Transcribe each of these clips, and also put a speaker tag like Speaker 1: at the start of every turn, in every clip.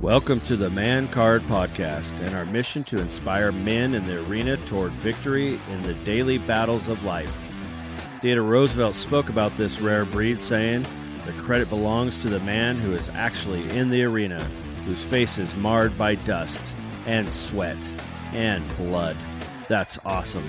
Speaker 1: Welcome to the Man Card Podcast and our mission to inspire men in the arena toward victory in the daily battles of life. Theodore Roosevelt spoke about this rare breed, saying, The credit belongs to the man who is actually in the arena, whose face is marred by dust and sweat and blood. That's awesome.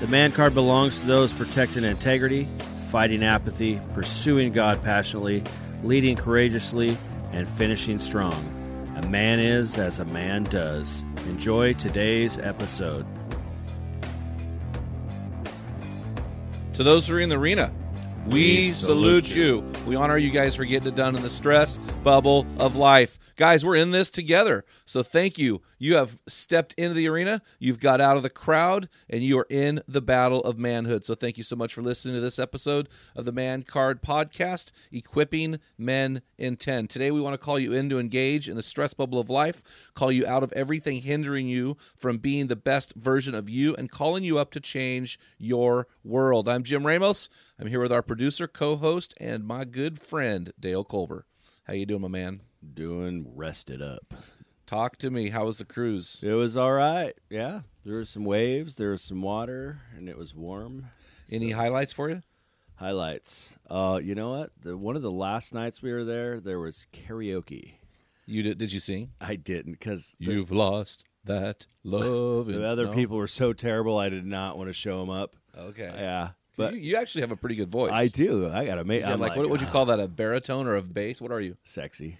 Speaker 1: The man card belongs to those protecting integrity, fighting apathy, pursuing God passionately, leading courageously, and finishing strong. A man is as a man does. Enjoy today's episode.
Speaker 2: To those who are in the arena, we,
Speaker 1: We
Speaker 2: salute,
Speaker 1: salute
Speaker 2: you. We honor you guys for getting it done in the stress bubble of life. Guys, we're in this together. So thank you. You have stepped into the arena, you've got out of the crowd, and you are in the battle of manhood. So thank you so much for listening to this episode of the Man Card Podcast, Equipping Men in 10. Today we want to call you in to engage in the stress bubble of life, call you out of everything hindering you from being the best version of you, and calling you up to change your world. I'm Jim Ramos. I'm here with our producer, co-host, and my good friend Dale Culver. How you doing, my man?
Speaker 1: Doing rested up.
Speaker 2: Talk to me. How was the cruise?
Speaker 1: It was all right. Yeah. There were some waves, there was some water, and it was warm.
Speaker 2: Any highlights for you?
Speaker 1: Highlights. Uh, you know what? The, one of the last nights we were there, there was karaoke.
Speaker 2: You did? Did you sing?
Speaker 1: I didn't because
Speaker 2: You've lost that love.
Speaker 1: the other
Speaker 2: no?
Speaker 1: people were so terrible. I did not want to show them up.
Speaker 2: Okay.
Speaker 1: Yeah,
Speaker 2: But you, you actually have a pretty good voice.
Speaker 1: I do. I gotta make. I'm
Speaker 2: like,
Speaker 1: like,
Speaker 2: what would you
Speaker 1: "Ah,
Speaker 2: call that? A baritone or a bass? What are you?
Speaker 1: Sexy.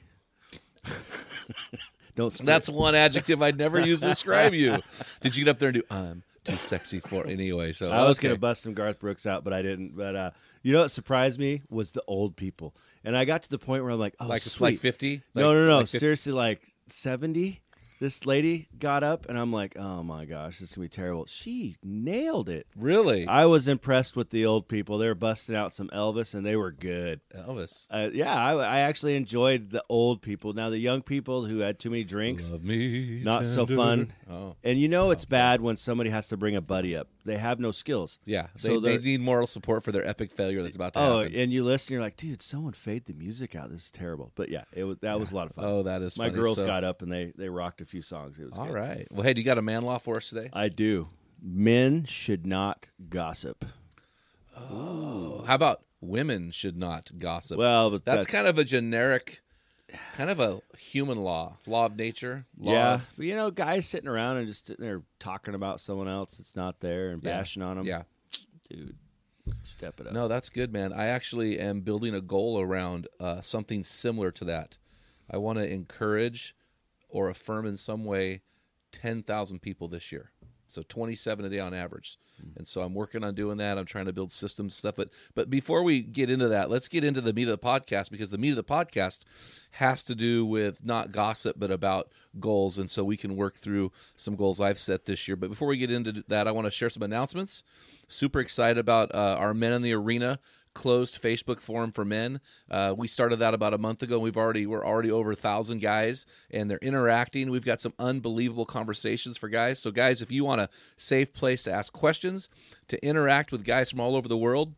Speaker 1: Don't.
Speaker 2: That's one adjective I'd never use to describe you. Did you get up there and do? I'm too sexy for anyway. So
Speaker 1: I was
Speaker 2: okay.
Speaker 1: gonna bust some Garth Brooks out, but I didn't. But uh, you know what surprised me was the old people, and I got to the point where I'm like, oh,
Speaker 2: like
Speaker 1: sweet.
Speaker 2: like fifty.
Speaker 1: no,
Speaker 2: Like-
Speaker 1: no, no,
Speaker 2: like
Speaker 1: seriously, like seventy. This lady got up, and I'm like, oh my gosh, this is gonna be terrible. She nailed it.
Speaker 2: Really,
Speaker 1: I was impressed with the old people. They were busting out some Elvis, and they were good.
Speaker 2: Elvis.
Speaker 1: Uh, yeah, I, I actually enjoyed the old people. Now the young people who had too many drinks,
Speaker 2: Love me,
Speaker 1: not so fun.
Speaker 2: Oh,
Speaker 1: And you know it's bad when somebody has to bring a buddy up. They have no skills.
Speaker 2: yeah. They,
Speaker 1: So
Speaker 2: they need moral support for their epic failure that's about to
Speaker 1: Oh,
Speaker 2: happen.
Speaker 1: and you listen, you're like, dude, someone fade the music out. This is terrible. But yeah, it was that was a lot of fun.
Speaker 2: Oh, that is
Speaker 1: My
Speaker 2: funny.
Speaker 1: girls
Speaker 2: So-
Speaker 1: got up and they they rocked a few songs. It was
Speaker 2: All
Speaker 1: good.
Speaker 2: right. Well, hey, do you got a man law for us today?
Speaker 1: I do. Men should not gossip. Oh.
Speaker 2: How about women should not gossip?
Speaker 1: Well, but
Speaker 2: that's, kind of a generic, kind of a human law, law of nature. Law
Speaker 1: yeah.
Speaker 2: of-
Speaker 1: You know, guys sitting around and just sitting there talking about someone else that's not there and
Speaker 2: Yeah.
Speaker 1: bashing on them.
Speaker 2: yeah.
Speaker 1: dude, step it up.
Speaker 2: No, that's good, man. I actually am building a goal around uh, something similar to that. I want to encourage or affirm in some way 10,000 people this year. So 27 a day on average. And so I'm working on doing that. I'm trying to build systems stuff. But but before we get into that, let's get into the meat of the podcast because the meat of the podcast has to do with not gossip but about goals. And so we can work through some goals I've set this year. But before we get into that, I want to share some announcements. Super excited about uh, our Men in the Arena closed Facebook forum for men. Uh, we started that about a month ago. We've already we're already over a thousand guys, and they're interacting. We've got some unbelievable conversations for guys. So, guys, if you want a safe place to ask questions, to interact with guys from all over the world,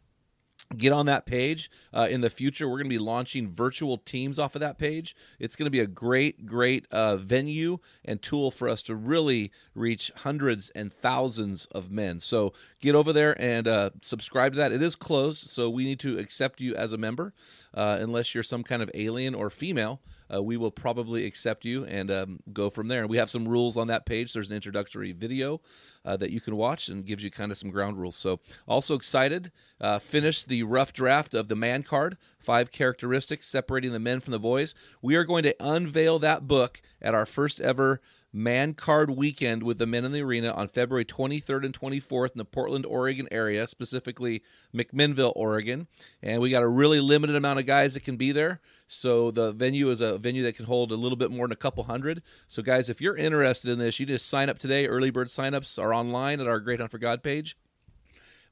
Speaker 2: get on that page uh, in the future we're going to be launching virtual teams off of that page. It's going to be a great great uh, venue and tool for us to really reach hundreds and thousands of men. So get over there and uh, subscribe to that. It is closed so we need to accept you as a member uh, unless you're some kind of alien or female uh, we will probably accept you and um, go from there. And we have some rules on that page. There's an introductory video uh, that you can watch and gives you kind of some ground rules. So, also excited. Uh, finished the rough draft of the man card, five characteristics separating the men from the boys. We are going to unveil that book at our first ever Man Card Weekend with the men in the arena on February 23rd and 24th in the Portland, Oregon area, specifically McMinnville, Oregon. And we got a really limited amount of guys that can be there. So the venue is a venue that can hold a little bit more than a couple hundred. So, guys, if you're interested in this, you just sign up today. Early bird signups are online at our Great Hunt for God page.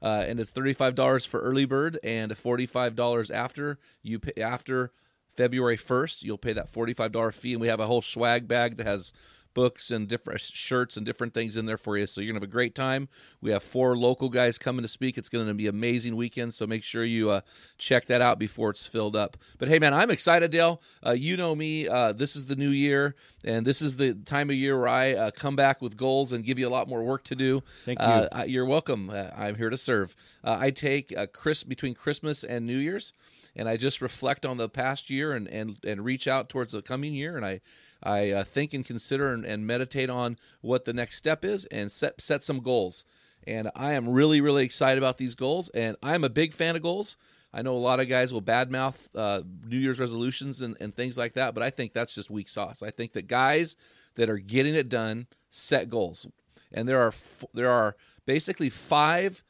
Speaker 2: Uh, and it's $35 for early bird and $45 after you pay, after February 1st. You'll pay that $45 fee, and we have a whole swag bag that has books and different shirts and different things in there for you. So you're gonna have a great time. We have four local guys coming to speak. It's gonna be an amazing weekend. So make sure you uh, check that out before it's filled up. But hey, man, I'm excited, Dale. Uh, you know me. Uh, this is the new year, and this is the time of year where I uh, come back with goals and give you a lot more work to do.
Speaker 1: Thank you.
Speaker 2: Uh, you're welcome. Uh, I'm here to serve. I take Chris between Christmas and New Year's and I just reflect on the past year and, and, and reach out towards the coming year. And I I uh, think and consider and, and, meditate on what the next step is and set set some goals. And I am really really excited about these goals. And I'm a big fan of goals. I know a lot of guys will badmouth uh, New Year's resolutions and, and things like that, but I think that's just weak sauce. I think that guys that are getting it done set goals, and there are there are basically five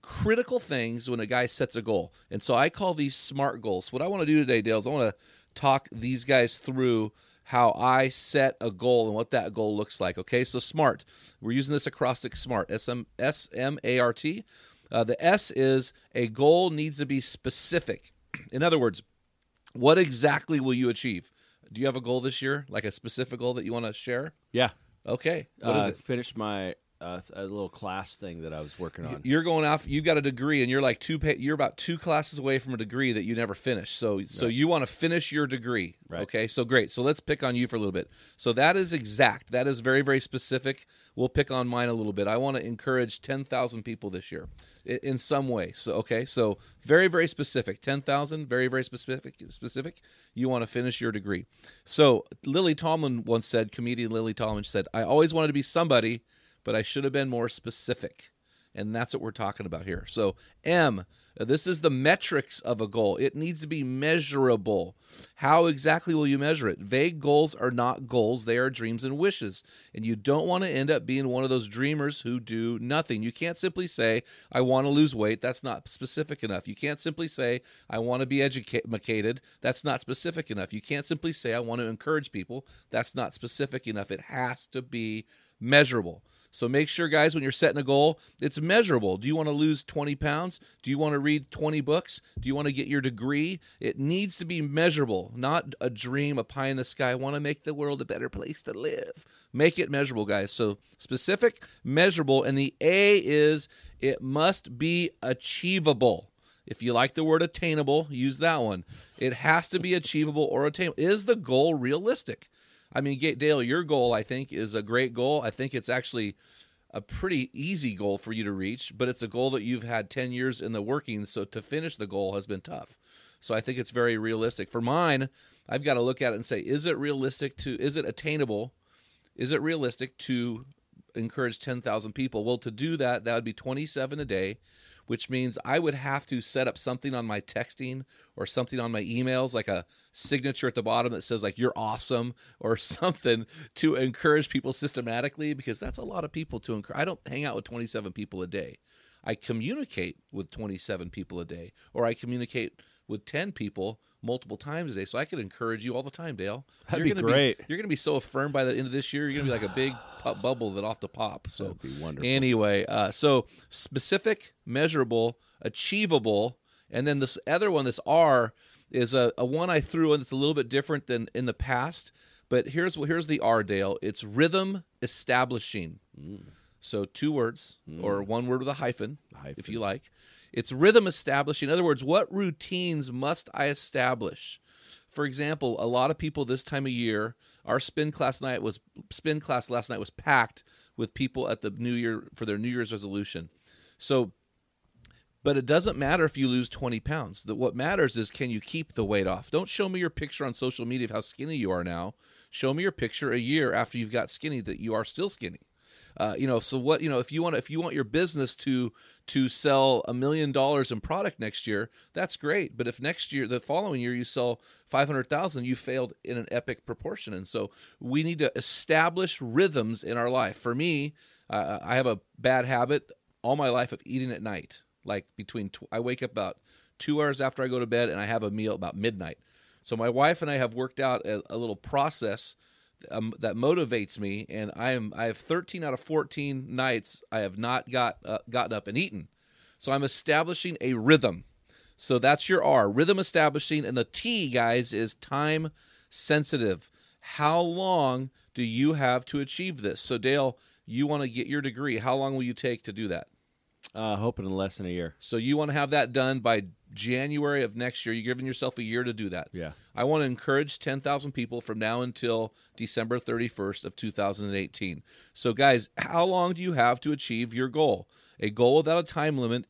Speaker 2: critical things when a guy sets a goal. And so I call these smart goals. What I want to do today, Dale, is I want to talk these guys through how I set a goal and what that goal looks like. Okay, so SMART. We're using this acrostic SMART, S M S M A R T. Uh, the S is a goal needs to be specific. In other words, what exactly will you achieve? Do you have a goal this year, like a specific goal that you want to share?
Speaker 1: Yeah.
Speaker 2: Okay. What
Speaker 1: uh,
Speaker 2: is it?
Speaker 1: Finish my uh, a little class thing that I was working on.
Speaker 2: You're going off. You got a degree, and you're like two. You're about two classes away from a degree that you never finished. So, so you want to finish your degree.
Speaker 1: Right.
Speaker 2: Okay. So great. So let's pick on you for a little bit. So that is exact. That is very, very specific. We'll pick on mine a little bit. I want to encourage ten thousand people this year, in some way. So okay. So very, very specific. Ten thousand. Very, very specific. Specific. You want to finish your degree. So Lily Tomlin once said, comedian Lily Tomlin said, "I always wanted to be somebody." But I should have been more specific. And that's what we're talking about here. So, M, this is the metrics of a goal. It needs to be measurable. How exactly will you measure it? Vague goals are not goals, they are dreams and wishes. And you don't want to end up being one of those dreamers who do nothing. You can't simply say, I want to lose weight. That's not specific enough. You can't simply say, I want to be educated. That's not specific enough. You can't simply say, I want to encourage people. That's not specific enough. It has to be measurable. So make sure, guys, when you're setting a goal, it's measurable. Do you want to lose 20 pounds? Do you want to read 20 books? Do you want to get your degree? It needs to be measurable, not a dream, a pie in the sky. I want to make the world a better place to live. Make it measurable, guys. So specific, measurable, and the A is it must be achievable. If you like the word attainable, use that one. It has to be achievable or attainable. Is the goal realistic? I mean, Dale, your goal, I think, is a great goal. I think it's actually a pretty easy goal for you to reach, but it's a goal that you've had 10 years in the working. So to finish the goal has been tough. So I think it's very realistic. For mine, I've got to look at it and say, is it realistic to, is it attainable? Is it realistic to encourage 10,000 people? Well, to do that, that would be 27 a day which means I would have to set up something on my texting or something on my emails, like a signature at the bottom that says like "You're awesome" or something to encourage people systematically, because that's a lot of people to encourage. I don't hang out with 27 people a day. I communicate with 27 people a day, or I communicate with 10 people multiple times a day. So I could encourage you all the time, Dale.
Speaker 1: That'd
Speaker 2: you're
Speaker 1: be
Speaker 2: gonna
Speaker 1: great.
Speaker 2: Be, you're going to be so affirmed by the end of this year. You're going to be like a big pop bubble that off the pop. So
Speaker 1: That'd be wonderful.
Speaker 2: Anyway, uh, so specific, measurable, achievable, and then this other one, this R, is a, a one I threw in that's a little bit different than in the past. But here's here's the R, Dale. It's rhythm establishing.
Speaker 1: Mm.
Speaker 2: So two words or one word with a hyphen,
Speaker 1: Hyphen.
Speaker 2: if you like. It's rhythm establishing. In other words, what routines must I establish? For example, a lot of people this time of year, our spin class night was spin class last night was packed with people at the New Year for their New Year's resolution. So but it doesn't matter if you lose 20 pounds. That what matters is can you keep the weight off? Don't show me your picture on social media of how skinny you are now. Show me your picture a year after you've got skinny that you are still skinny. Uh, you know, so what you know if you want if you want your business to to sell a million dollars in product next year, that's great. But if next year, the following year, you sell five hundred thousand, you failed in an epic proportion. And so we need to establish rhythms in our life. For me, uh, I have a bad habit all my life of eating at night like between tw- I wake up about two hours after I go to bed and I have a meal about midnight. So my wife and I have worked out a, a little process um, that motivates me, and I am I have 13 out of 14 nights I have not got uh, gotten up and eaten. So I'm establishing a rhythm. So that's your R, rhythm establishing, and the T, guys, is time sensitive. How long do you have to achieve this? So Dale, you want to get your degree. How long will you take to do that?
Speaker 1: Uh, hoping in less than a year.
Speaker 2: So you want to have that done by January of next year. You're giving yourself a year to do that.
Speaker 1: Yeah.
Speaker 2: I want to encourage 10,000 people from now until December 31st of 2018. So guys, how long do you have to achieve your goal? A goal without a time limit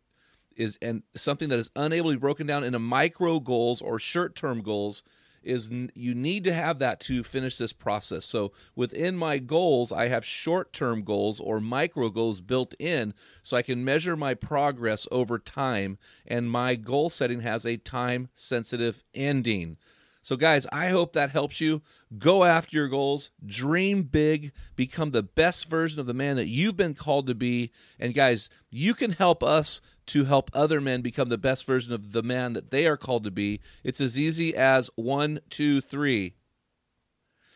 Speaker 2: is and something that is unable to be broken down into micro goals or short-term goals is you need to have that to finish this process. So within my goals, I have short-term goals or micro goals built in so I can measure my progress over time and my goal setting has a time sensitive ending. So, guys, I hope that helps you. Go after your goals, dream big, become the best version of the man that you've been called to be. And, guys, you can help us to help other men become the best version of the man that they are called to be. It's as easy as one, two, three.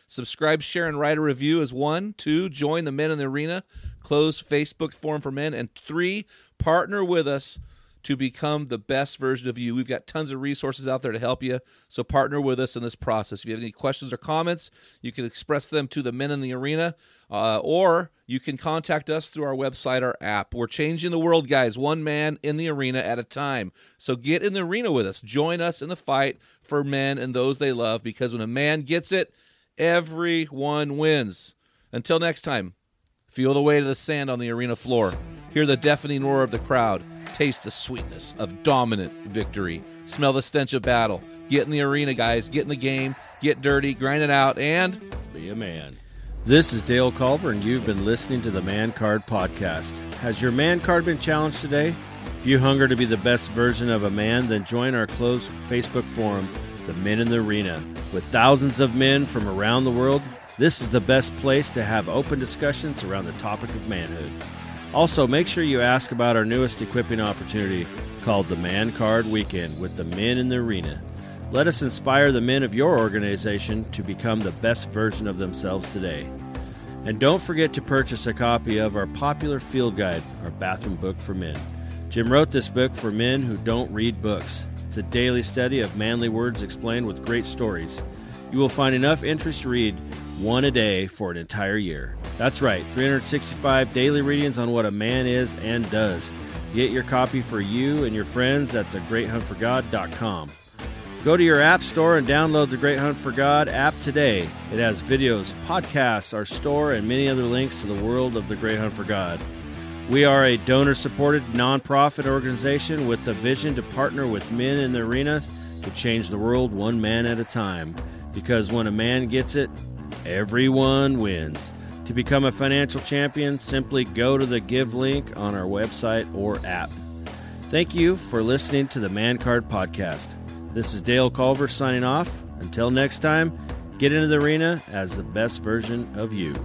Speaker 2: Subscribe, share, and write a review is one. Two, join the Men in the Arena, close Facebook forum for men. And three, partner with us to become the best version of you. We've got tons of resources out there to help you. So partner with us in this process. If you have any questions or comments, you can express them to the men in the arena, uh, or you can contact us through our website or app. We're changing the world, guys, one man in the arena at a time. So get in the arena with us. Join us in the fight for men and those they love, because when a man gets it, everyone wins. Until next time, feel the weight of the sand on the arena floor. Hear the deafening roar of the crowd. Taste the sweetness of dominant victory. Smell the stench of battle. Get in the arena, guys. Get in the game. Get dirty. Grind it out. And
Speaker 1: be a man. This is Dale Culver, and you've been listening to the Man Card Podcast. Has your man card been challenged today? If you hunger to be the best version of a man, then join our closed Facebook forum, The Men in the Arena. With thousands of men from around the world, this is the best place to have open discussions around the topic of manhood. Also, make sure you ask about our newest equipping opportunity called the Man Card Weekend with the men in the arena. Let us inspire the men of your organization to become the best version of themselves today. And don't forget to purchase a copy of our popular field guide, our bathroom book for men. Jim wrote this book for men who don't read books. It's a daily study of manly words explained with great stories. You will find enough interest to read one a day for an entire year. That's right, 365 daily readings on what a man is and does. Get your copy for you and your friends at thegreathuntforgod.com. Go to your app store and download the Great Hunt for God app today. It has videos, podcasts, our store, and many other links to the world of the Great Hunt for God. We are a donor supported nonprofit organization with the vision to partner with men in the arena to change the world one man at a time. Because when a man gets it, everyone wins. To become a financial champion, simply go to the Give link on our website or app. Thank you for listening to the Man Card Podcast. This is Dale Culver signing off. Until next time, get into the arena as the best version of you.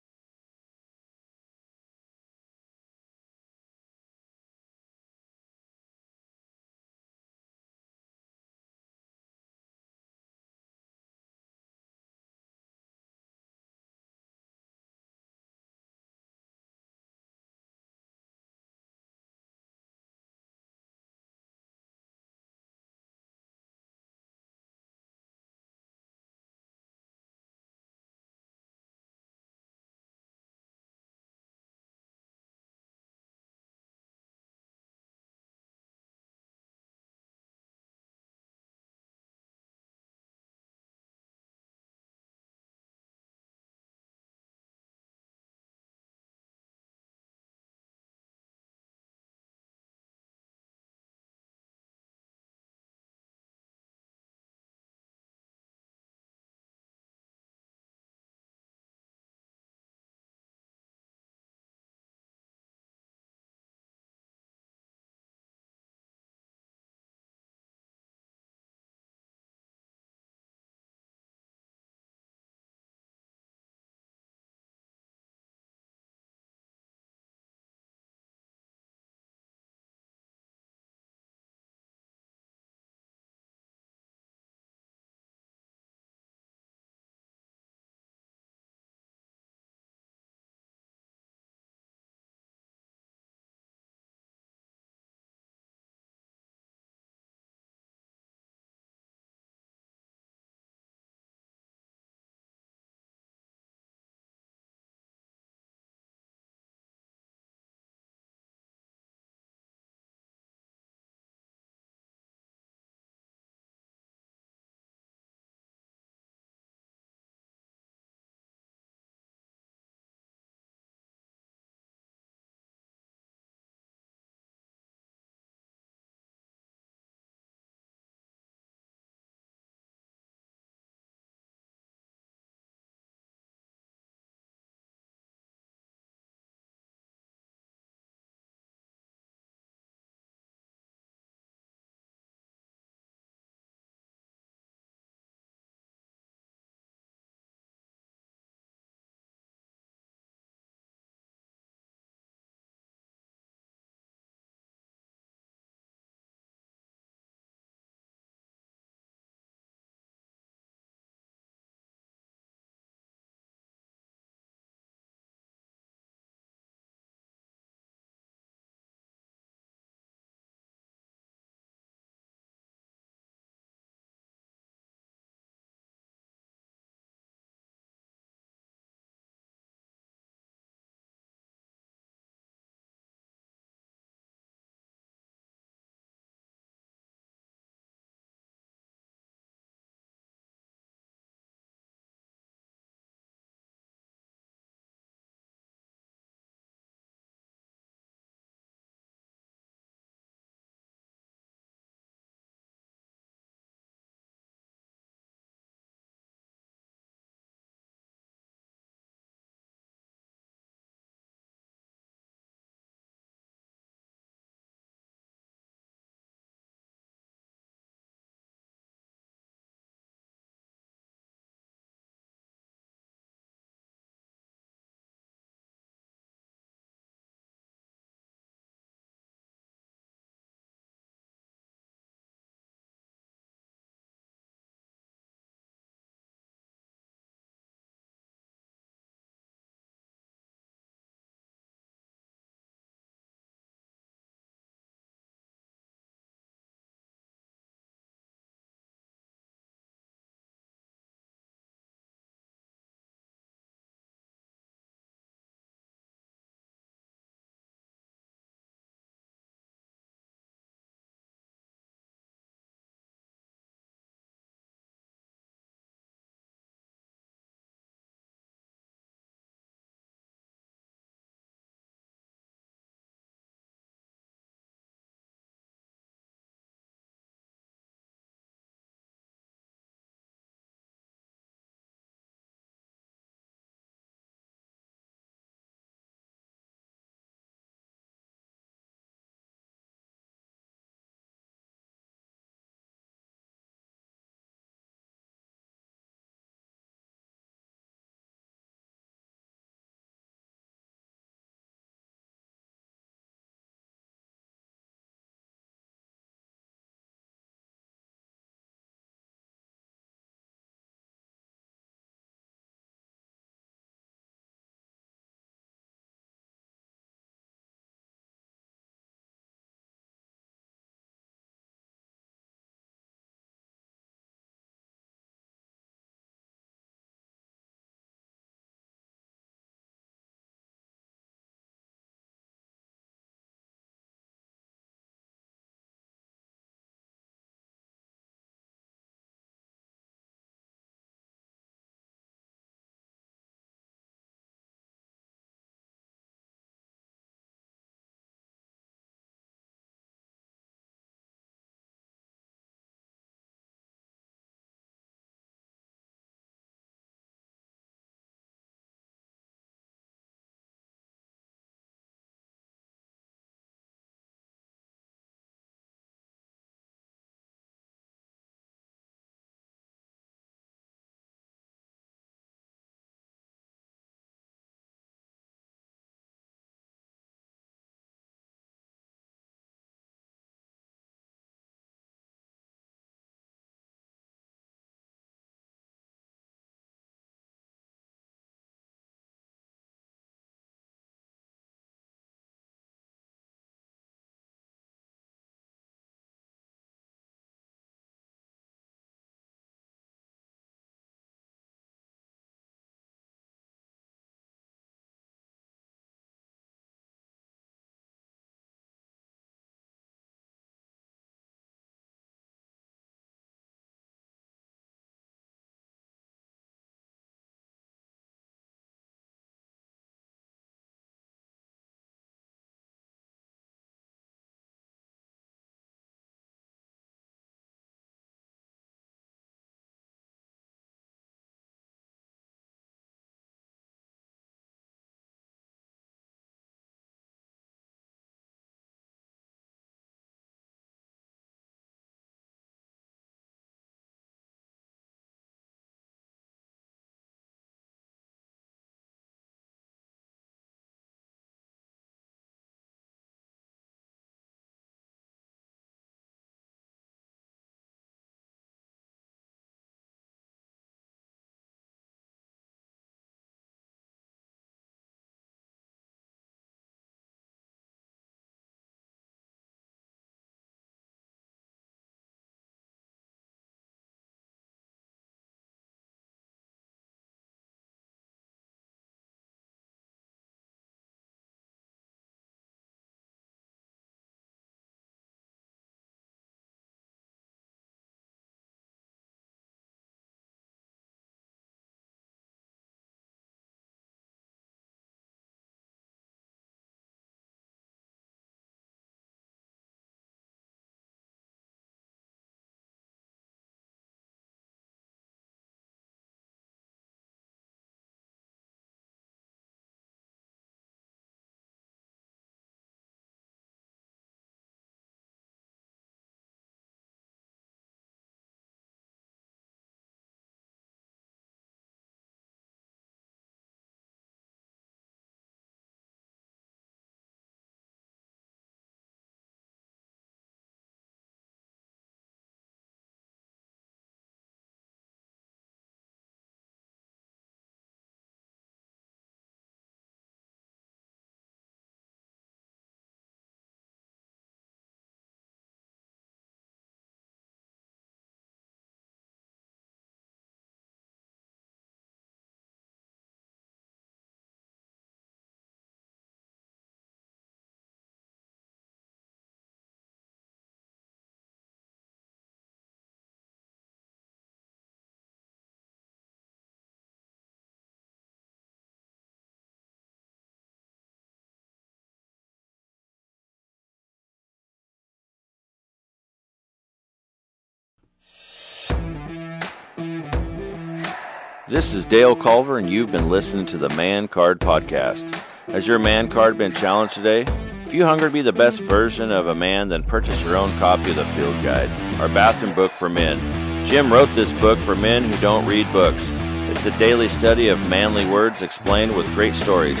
Speaker 1: This is Dale Culver, and you've been listening to the Man Card Podcast. Has your man card been challenged today? If you hunger to be the best version of a man, then purchase your own copy of the Field Guide, our bathroom book for men. Jim wrote this book for men who don't read books. It's a daily study of manly words explained with great stories.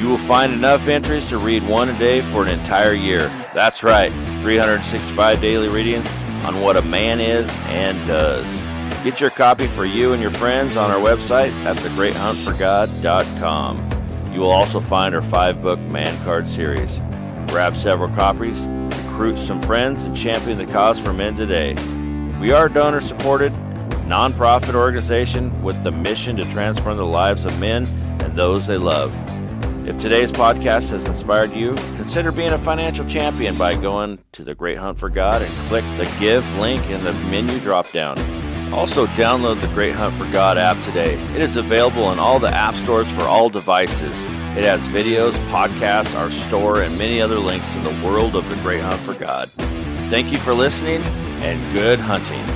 Speaker 1: You will find enough entries to read one a day for an entire year. That's right, 365 daily readings on what a man is and does. Get your copy for you and your friends on our website at thegreathuntforgod.com. You will also find our five book Man Card series. Grab several copies, recruit some friends, and champion the cause for men today. We are a donor supported, nonprofit organization with the mission to transform the lives of men and those they love. If today's podcast has inspired you, consider being a financial champion by going to the Great Hunt for God and click the Give link in the menu drop down. Also, download the Great Hunt for God app today. It is available in all the app stores for all devices. It has videos, podcasts, our store, and many other links to the world of the Great Hunt for God. Thank you for listening and good hunting.